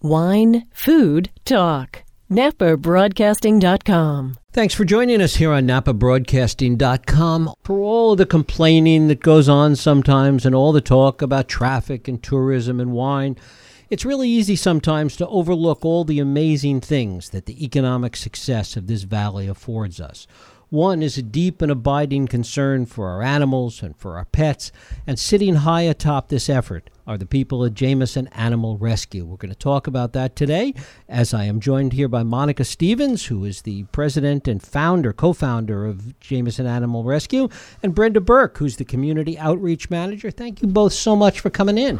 Wine, food, talk. NapaBroadcasting.com. Thanks for joining us here on NapaBroadcasting.com. For all the complaining that goes on sometimes and all the talk about traffic and tourism and wine, it's really easy sometimes to overlook all the amazing things that the economic success of this valley affords us. One is a deep and abiding concern for our animals and for our pets, and sitting high atop this effort are the people at Jameson Animal Rescue. We're going to talk about that today as I am joined here by Monica Stevens, who is the president and founder, co founder of Jameson Animal Rescue, and Brenda Burke, who's the community outreach manager. Thank you both so much for coming in.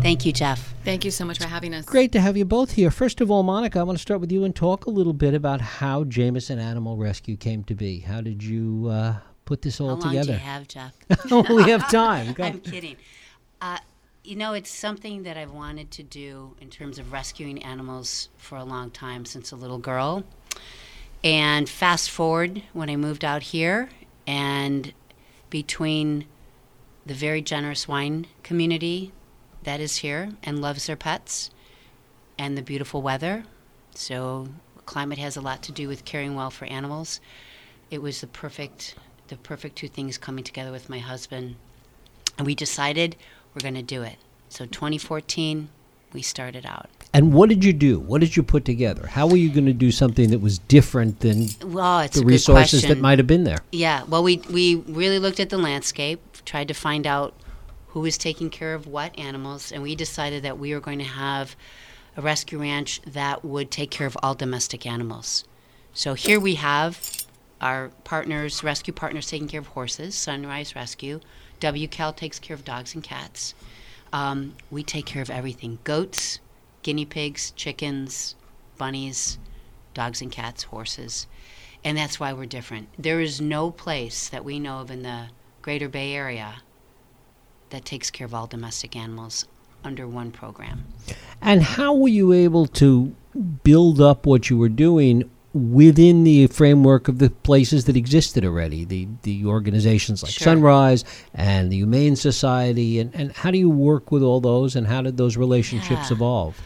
Thank you, Jeff. Thank you so much for having us. Great to have you both here. First of all, Monica, I want to start with you and talk a little bit about how Jamison Animal Rescue came to be. How did you uh, put this all How long together? do you have, Jeff? we have time. Go. I'm kidding. Uh, you know, it's something that I've wanted to do in terms of rescuing animals for a long time since a little girl. And fast forward when I moved out here, and between the very generous wine community that is here and loves their pets, and the beautiful weather, so climate has a lot to do with caring well for animals. It was the perfect, the perfect two things coming together with my husband, and we decided we're going to do it. So 2014, we started out. And what did you do? What did you put together? How were you going to do something that was different than Well, the resources that might have been there? Yeah, well, we we really looked at the landscape, tried to find out who was taking care of what animals, and we decided that we were going to have a rescue ranch that would take care of all domestic animals. So here we have our partners, rescue partners, taking care of horses. Sunrise Rescue, WCal takes care of dogs and cats. Um, we take care of everything: goats, guinea pigs, chickens, bunnies, dogs and cats, horses and that's why we're different. There is no place that we know of in the greater Bay Area that takes care of all domestic animals under one program. And how were you able to build up what you were doing within the framework of the places that existed already, the, the organizations like Sure. Sunrise and the Humane Society? And, and how do you work with all those, and how did those relationships Yeah. evolve?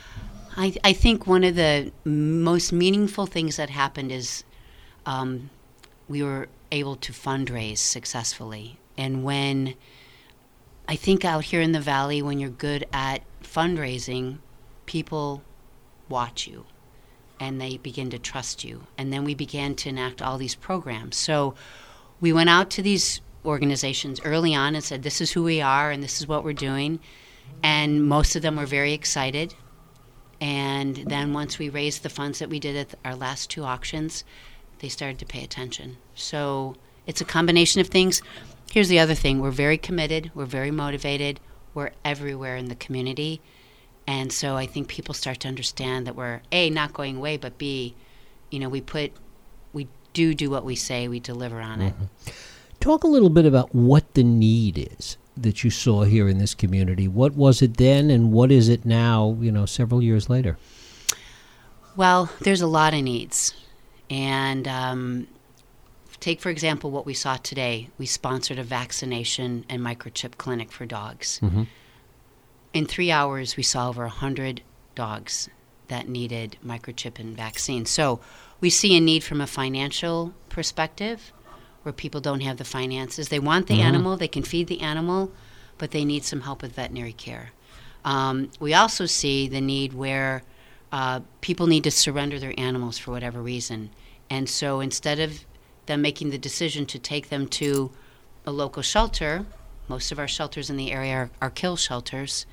I, I think one of the most meaningful things that happened is um, we were able to fundraise successfully. And when I think out here in the valley, when you're good at fundraising, people watch you and they begin to trust you. And then we began to enact all these programs. So we went out to these organizations early on and said, This is who we are and this is what we're doing. And most of them were very excited. And then once we raised the funds that we did at our last two auctions, they started to pay attention. So it's a combination of things. Here's the other thing we're very committed, we're very motivated, we're everywhere in the community. And so I think people start to understand that we're A, not going away, but B, you know, we put, we do do what we say, we deliver on it. Talk a little bit about what the need is that you saw here in this community. What was it then, and what is it now, you know, several years later? Well, there's a lot of needs. And um, take, for example, what we saw today. We sponsored a vaccination and microchip clinic for dogs. Mhm. In three hours, we saw over 100 dogs that needed microchip and vaccine. So we see a need from a financial perspective where people don't have the finances. They want the animal, they can feed the animal, but they need some help with veterinary care. Um, we also see the need where uh, people need to surrender their animals for whatever reason. And so instead of them making the decision to take them to a local shelter, most of our shelters in the area are, are kill shelters,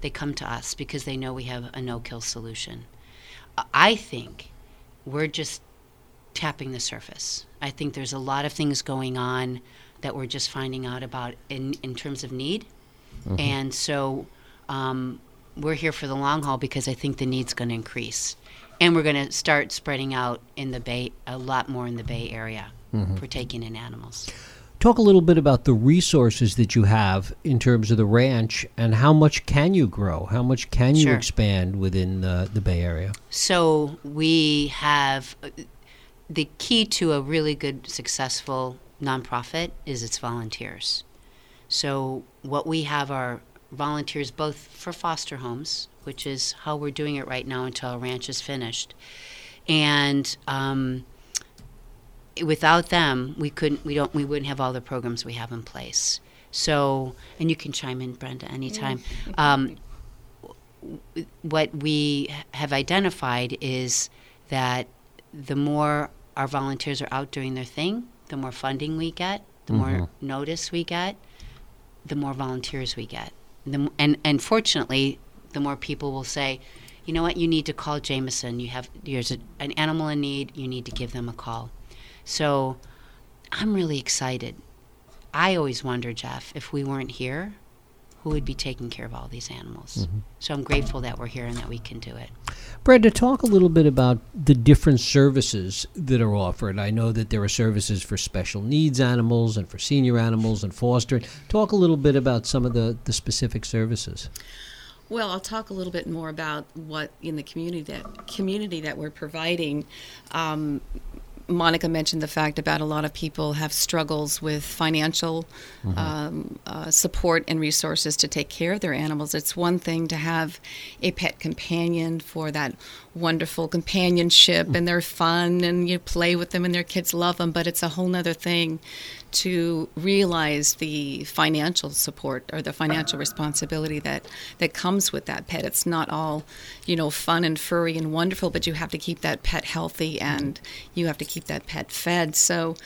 they come to us because they know we have a no kill solution. I- think we're just tapping the surface. I think there's a lot of things going on that we're just finding out about in, in terms of need. And so um, we're here for the long haul because I think the need's going to increase. And we're going to start spreading out in the Bay, a lot more in the Bay Area for taking in animals. Talk a little bit about the resources that you have in terms of the ranch and how much can you grow? How much can you Sure. expand within the, the Bay Area? So we have the key to a really good, successful nonprofit is its volunteers. So what we have are volunteers both for foster homes, which is how we're doing it right now until our ranch is finished, and um, without them, we couldn't. We don't. We wouldn't have all the programs we have in place. So, and you can chime in, Brenda, anytime. Um, what we have identified is that the more our volunteers are out doing their thing, the more funding we get, the more notice we get, the more volunteers we get. The, and, and fortunately, the more people will say, you know what, you need to call Jameson. You have there's a, an animal in need. You need to give them a call. So I'm really excited. I always wonder, Jeff, if we weren't here, who would be taking care of all these animals? So I'm grateful that we're here and that we can do it. Brenda, talk a little bit about the different services that are offered. I know that there are services for special needs animals and for senior animals and fostering. Talk a little bit about some of the, the specific services. Well, I'll talk a little bit more about what in the community that community that we're providing. Um, Monica mentioned the fact about a lot of people have struggles with financial um, uh, support and resources to take care of their animals. It's one thing to have a pet companion for that wonderful companionship and they're fun and you play with them and their kids love them, but it's a whole other thing to realize the financial support or the financial responsibility that that comes with that pet. It's not all, you know, fun and furry and wonderful, but you have to keep that pet healthy and you have to keep that pet fed. So,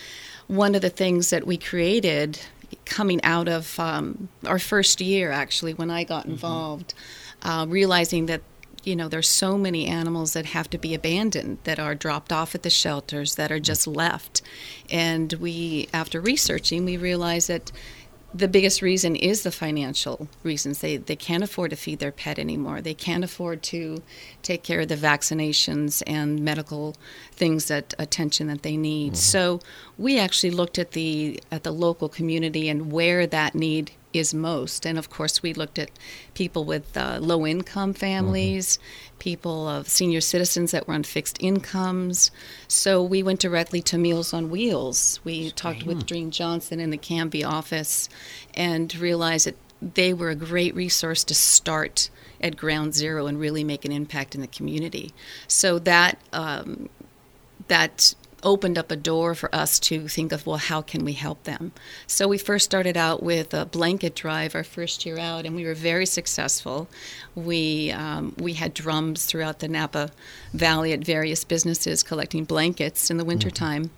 one of the things that we created coming out of um, our first year, actually, when I got involved, uh, realizing that you know there's so many animals that have to be abandoned that are dropped off at the shelters that are just left. And we after researching we realized that the biggest reason is the financial reasons. They they can't afford to feed their pet anymore. They can't afford to take care of the vaccinations and medical things that attention that they need. Mm-hmm. So we actually looked at the at the local community and where that need is most. And of course, we looked at people with uh, low income families, people of senior citizens that were on fixed incomes. So we went directly to Meals on Wheels. We talked with Dream Johnson in the Canby office and realized that they were a great resource to start at ground zero and really make an impact in the community. So that um, that opened up a door for us to think of well how can we help them? So we first started out with a blanket drive our first year out and we were very successful. We um, we had drums throughout the napa valley at various businesses collecting blankets in the wintertime.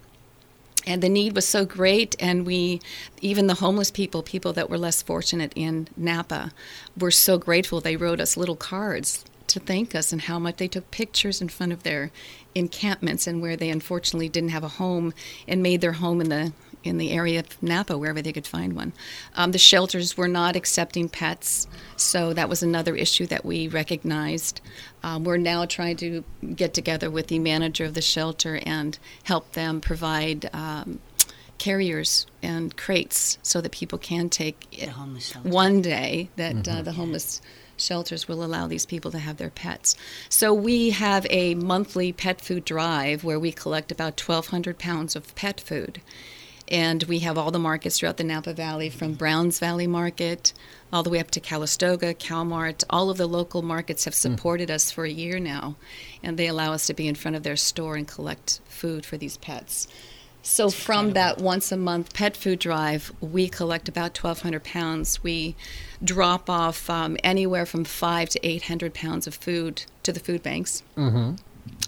And the need was so great and we even the homeless people people that were less fortunate in napa were so grateful. They wrote us little cards to thank us and how much they took pictures in front of their encampments and where they unfortunately didn't have a home and made their home in the in the area of Napa wherever they could find one. Um, the shelters were not accepting pets, so that was another issue that we recognized. Um, we're now trying to get together with the manager of the shelter and help them provide. Um, carriers and crates so that people can take one day that uh, the homeless shelters will allow these people to have their pets. So we have a monthly pet food drive where we collect about 1,200 pounds of pet food. And we have all the markets throughout the Napa Valley, from Browns Valley Market all the way up to Calistoga, Calmart. All of the local markets have hmm. supported us for a year now, and they allow us to be in front of their store and collect food for these pets. So from that once a month pet food drive, we collect about 1,200 pounds. We drop off um, anywhere from five to 800 pounds of food to the food banks. Mm-hmm.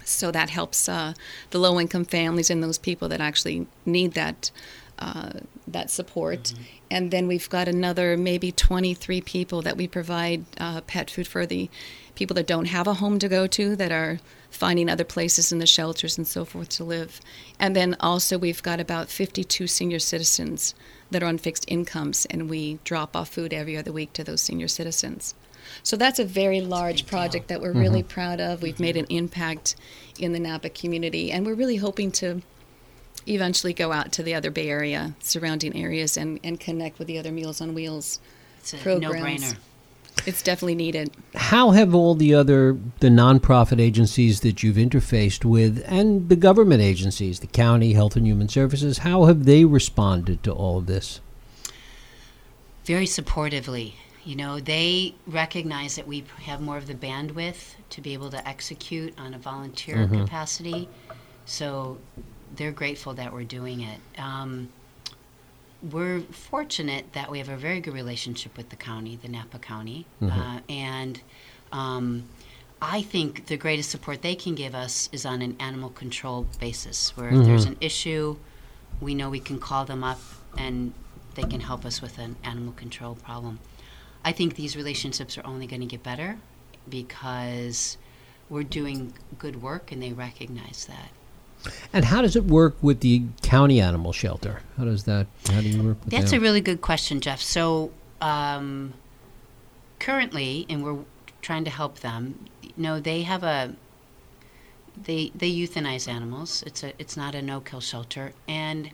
So that helps uh, the low-income families and those people that actually need that uh, that support. And then we've got another maybe 23 people that we provide uh, pet food for the people that don't have a home to go to that are finding other places in the shelters and so forth to live. And then also we've got about 52 senior citizens that are on fixed incomes, and we drop off food every other week to those senior citizens. So that's a very large big project that we're really mm-hmm. proud of. We've mm-hmm. made an impact in the Napa community, and we're really hoping to eventually go out to the other Bay Area surrounding areas and, and connect with the other Meals on Wheels. It's a programs. no-brainer. It's definitely needed. How have all the other the nonprofit agencies that you've interfaced with and the government agencies, the county, Health and Human Services, how have they responded to all of this? very supportively. You know, they recognize that we have more of the bandwidth to be able to execute on a volunteer capacity. So they're grateful that we're doing it. Um, we're fortunate that we have a very good relationship with the county, the Napa County, uh, and um, I think the greatest support they can give us is on an animal control basis, where if there's an issue, we know we can call them up and they can help us with an animal control problem. I think these relationships are only going to get better because we're doing good work and they recognize that. And how does it work with the county animal shelter? How does that? How do you work with That's a really good question, Jeff. So, um, currently, and we're trying to help them. You know, they have a they they euthanize animals. It's a it's not a no kill shelter, and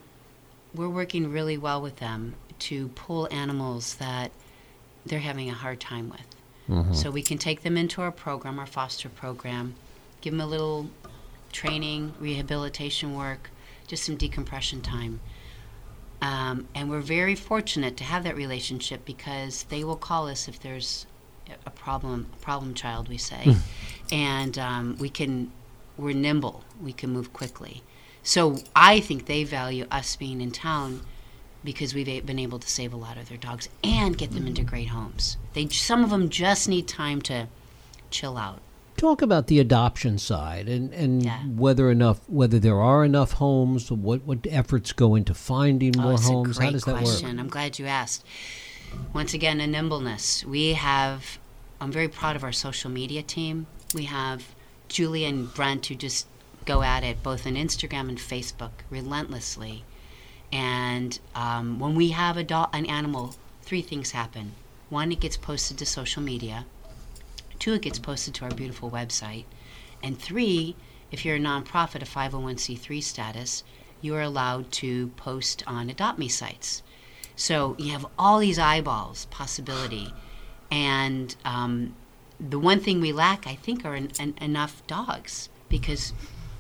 we're working really well with them to pull animals that they're having a hard time with. So we can take them into our program, our foster program, give them a little training, rehabilitation work, just some decompression time. Um, and we're very fortunate to have that relationship because they will call us if there's a problem, problem child, we say, and um, we can, we're nimble, we can move quickly. So I think they value us being in town because we've been able to save a lot of their dogs and get them into great homes. They, some of them just need time to chill out. Talk about the adoption side and, and Yeah. whether enough whether there are enough homes. What what efforts go into finding Oh, more homes? How does that question. work? I'm glad you asked. Once again, a nimbleness. We have. I'm very proud of our social media team. We have Julie and Brent who just go at it both on Instagram and Facebook relentlessly. And um, when we have a dog, an animal, three things happen. One, it gets posted to social media. Two, it gets posted to our beautiful website. And three, if you're a nonprofit, a 501c3 status, you are allowed to post on Adopt Me sites. So you have all these eyeballs, possibility. And um, the one thing we lack, I think, are en- en- enough dogs because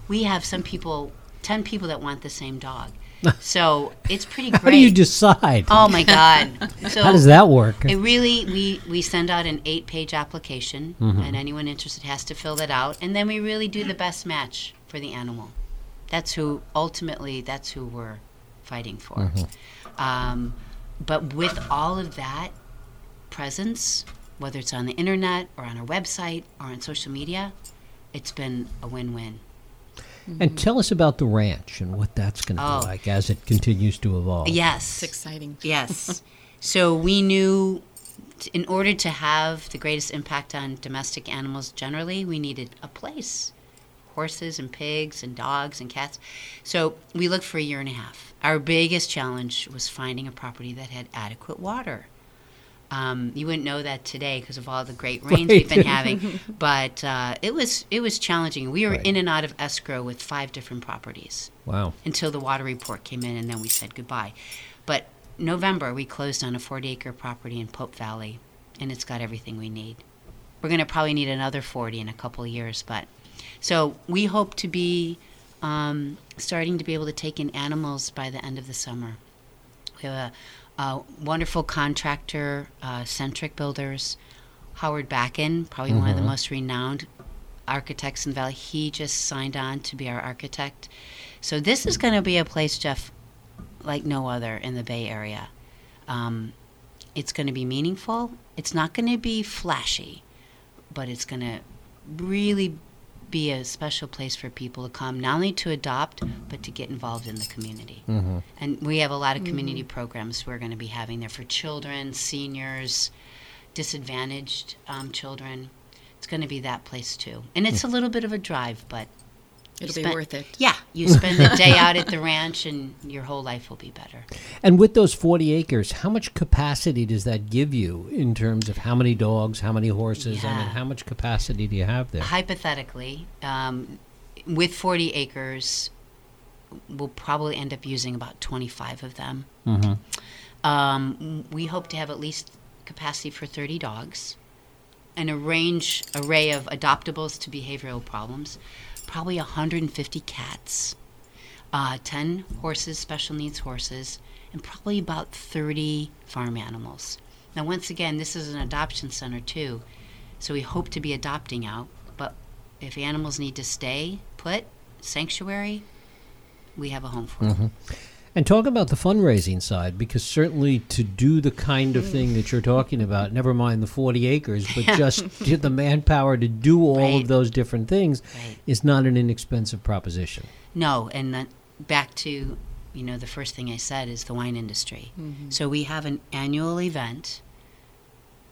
we have some people, 10 people that want the same dog. So it's pretty great. How do you decide? oh my God. So How does that work? it really, we, we send out an eight page application, and anyone interested has to fill that out. And then we really do the best match for the animal. That's who, ultimately, that's who we're fighting for. Um, but with all of that presence, whether it's on the internet or on our website or on social media, it's been a win win win. And tell us about the ranch and what that's going to Oh. be like as it continues to evolve. Yes. It's exciting. Yes. so we knew t- in order to have the greatest impact on domestic animals generally, we needed a place horses and pigs and dogs and cats. So we looked for a year and a half. Our biggest challenge was finding a property that had adequate water. Um, you wouldn't know that today because of all the great rains we've been having, but uh, it was it was challenging. We were Right. in and out of escrow with five different properties Wow. until the water report came in, and then we said goodbye. But November, we closed on a 40 acre property in Pope Valley, and it's got everything we need. We're going to probably need another 40 in a couple of years, but so we hope to be um, starting to be able to take in animals by the end of the summer. We have a, a wonderful contractor, uh, Centric Builders, Howard Backen, probably one of the most renowned architects in the Valley. He just signed on to be our architect. So this is going to be a place, Jeff, like no other in the Bay Area. Um, it's going to be meaningful. It's not going to be flashy, but it's going to really be a special place for people to come, not only to adopt, but to get involved in the community. Mm-hmm. And we have a lot of community mm. programs we're going to be having there for children, seniors, disadvantaged um, children. It's going to be that place too. And it's hmm. a little bit of a drive, but you It'll be worth it. Yeah, you spend the day out at the ranch, and your whole life will be better. And with those 40 acres, how much capacity does that give you in terms of how many dogs, how many horses? I mean, how much capacity do you have there? Hypothetically, um, with 40 acres, we'll probably end up using about 25 of them. Mm-hmm. Um, we hope to have at least capacity for 30 dogs, and a range array of adoptables to behavioral problems, probably 150 cats, uh, 10 horses, special needs horses, and probably about 30 farm animals. Now, once again, this is an adoption center too, so we hope to be adopting out. But if animals need to stay put, sanctuary, we have a home for them. And talk about the fundraising side, because certainly to do the kind of thing that you're talking about, never mind the 40 acres, but just get the manpower to do all Right. of those different things Right. is not an inexpensive proposition. No, and then back to, you know, the first thing I said is the wine industry. Mm-hmm. So we have an annual event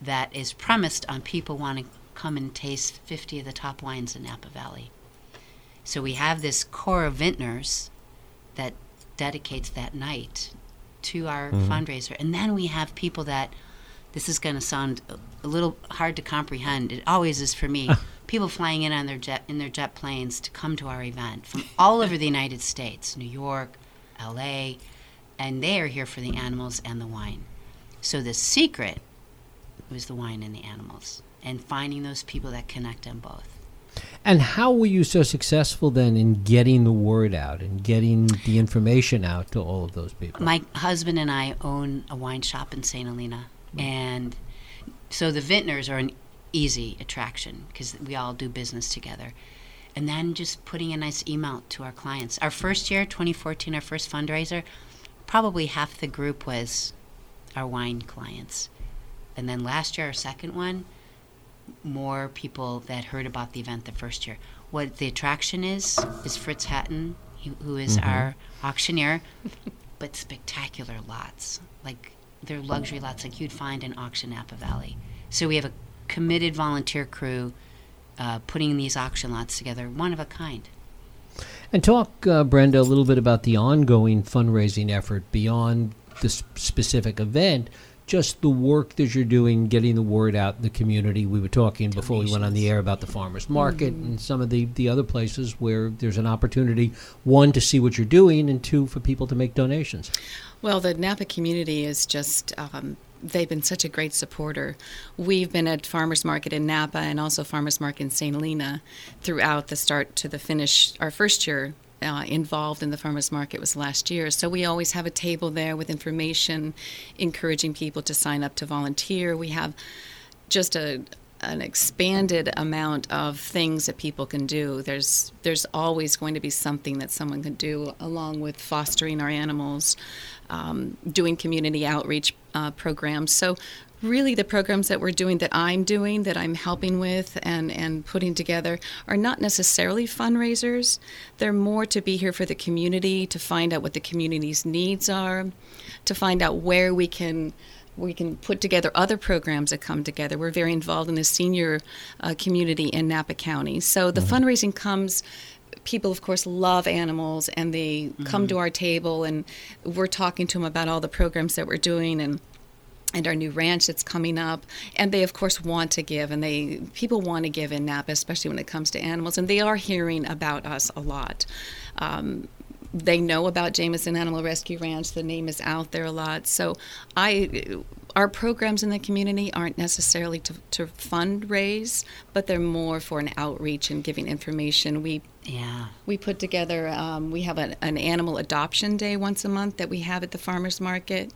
that is premised on people wanting to come and taste 50 of the top wines in Napa Valley. So we have this core of vintners that dedicates that night to our mm-hmm. fundraiser. And then we have people that this is going to sound a- a little hard to comprehend. It always is for me. people flying in on their jet in their jet planes to come to our event from all over the United States, New York, LA, and they are here for the animals and the wine. So the secret was the wine and the animals and finding those people that connect them both. And how were you so successful then in getting the word out and getting the information out to all of those people? My husband and I own a wine shop in St. Helena, and so the vintners are an easy attraction because we all do business together. And then just putting a nice email to our clients. Our first year, 2014, our first fundraiser, probably half the group was our wine clients. And then last year, our second one, more people that heard about the event the first year. What the attraction is is Fritz Hatton, who is our auctioneer, but spectacular lots. Like they're luxury lots like you'd find in auction Napa Valley. So we have a committed volunteer crew uh, putting these auction lots together, one of a kind. And talk, uh, Brenda, a little bit about the ongoing fundraising effort beyond this specific event, just the work that you're doing, getting the word out in the community. We were talking before we went on the air about the farmers market and some of the, the other places where there's an opportunity, one, to see what you're doing, and two, for people to make donations. Well, the Napa community is just, um, they've been such a great supporter. We've been at Farmers Market in Napa and also Farmers Market in St. Helena throughout the start to the finish. Our first year uh, involved in the Farmers Market was last year. So we always have a table there with information, encouraging people to sign up to volunteer. We have just a an expanded amount of things that people can do. There's there's always going to be something that someone can do along with fostering our animals, um, doing community outreach uh, programs. So really the programs that we're doing that I'm doing that I'm helping with and and putting together are not necessarily fundraisers. They're more to be here for the community to find out what the community's needs are, to find out where we can we can put together other programs that come together. We're very involved in the senior uh, community in Napa County. So the fundraising comes. People, of course, love animals, and they come to our table, and we're talking to them about all the programs that we're doing and and our new ranch that's coming up. And they, of course, want to give, and they people want to give in Napa, especially when it comes to animals, and they are hearing about us a lot. Um, they know about Jameson Animal Rescue Ranch. The name is out there a lot. So, I, our programs in the community aren't necessarily to, to fundraise, but they're more for an outreach and giving information. We Yeah. we put together, um, we have an, an animal adoption day once a month that we have at the farmer's market.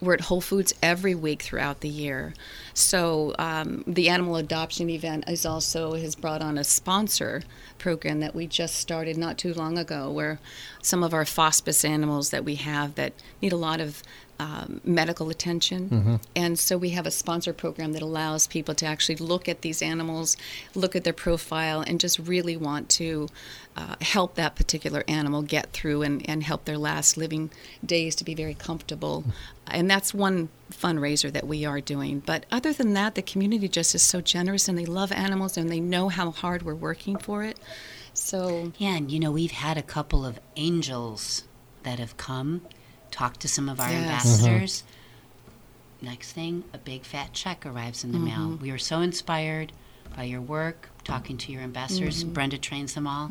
We're at Whole Foods every week throughout the year. So um, the animal adoption event is also has brought on a sponsor program that we just started not too long ago, where some of our hospice animals that we have that need a lot of um, medical attention. And so we have a sponsor program that allows people to actually look at these animals, look at their profile, and just really want to uh, help that particular animal get through and, and help their last living days to be very comfortable. And that's one fundraiser that we are doing. But other than that, the community just is so generous and they love animals and they know how hard we're working for it. So Yeah, and you know, we've had a couple of angels that have come, talked to some of our Yes. Mm-hmm. ambassadors. Next thing, a big fat check arrives in the mail. Mm-hmm. We are so inspired by your work, talking to your ambassadors. Mm-hmm. Brenda trains them all.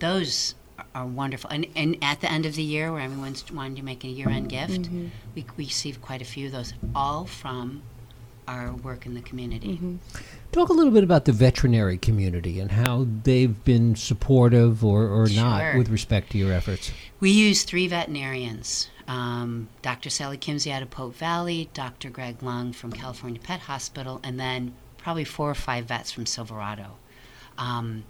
Those are- are wonderful. And, and at the end of the year, where everyone's wanting to make a year end gift, we, we receive quite a few of those, all from our work in the community. Talk a little bit about the veterinary community and how they've been supportive or, or not with respect to your efforts. We use three veterinarians. um, Dr. Sally Kimsey out of Pope Valley, Dr. Greg Lung from California Pet Hospital, and then probably four or five vets from Silverado. Um,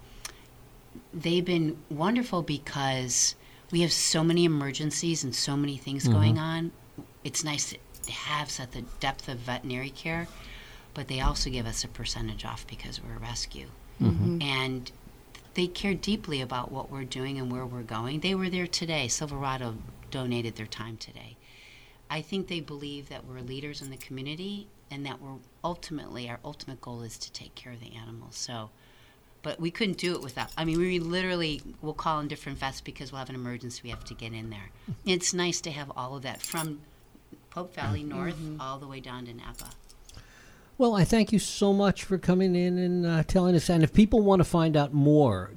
they've been wonderful because we have so many emergencies and so many things mm-hmm. going on. It's nice to have such a depth of veterinary care, but they also give us a percentage off because we're a rescue. Mm-hmm. Mm-hmm. And they care deeply about what we're doing and where we're going. They were there today. Silverado donated their time today. I think they believe that we're leaders in the community and that we're ultimately, our ultimate goal is to take care of the animals. So, but we couldn't do it without, I mean, we literally will call in different vets because we'll have an emergency, we have to get in there. It's nice to have all of that from Pope Valley North all the way down to Napa. Well, I thank you so much for coming in and uh, telling us. And if people want to find out more,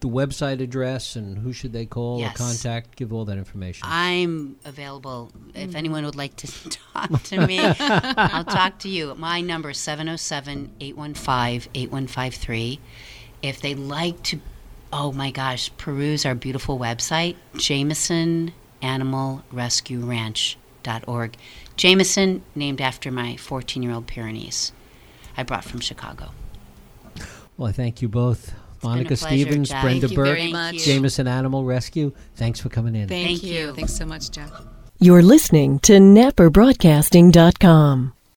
the website address and who should they call Yes. or contact, give all that information. I'm available. If anyone would like to talk to me, I'll talk to you. My number is 707 815 8153. If they'd like to, oh my gosh, peruse our beautiful website, JamesonAnimalRescueRanch.org. Jameson, named after my 14 year old Pyrenees I brought from Chicago. well, I thank you both. been Monica pleasure, Stevens, Jack. Brenda Thank Burke, very Thank much. you. Jameson Animal Rescue. Thanks for coming in. Thank, Thank you. you. Thanks so much, Jeff. You're listening to NapaBroadcasting.com.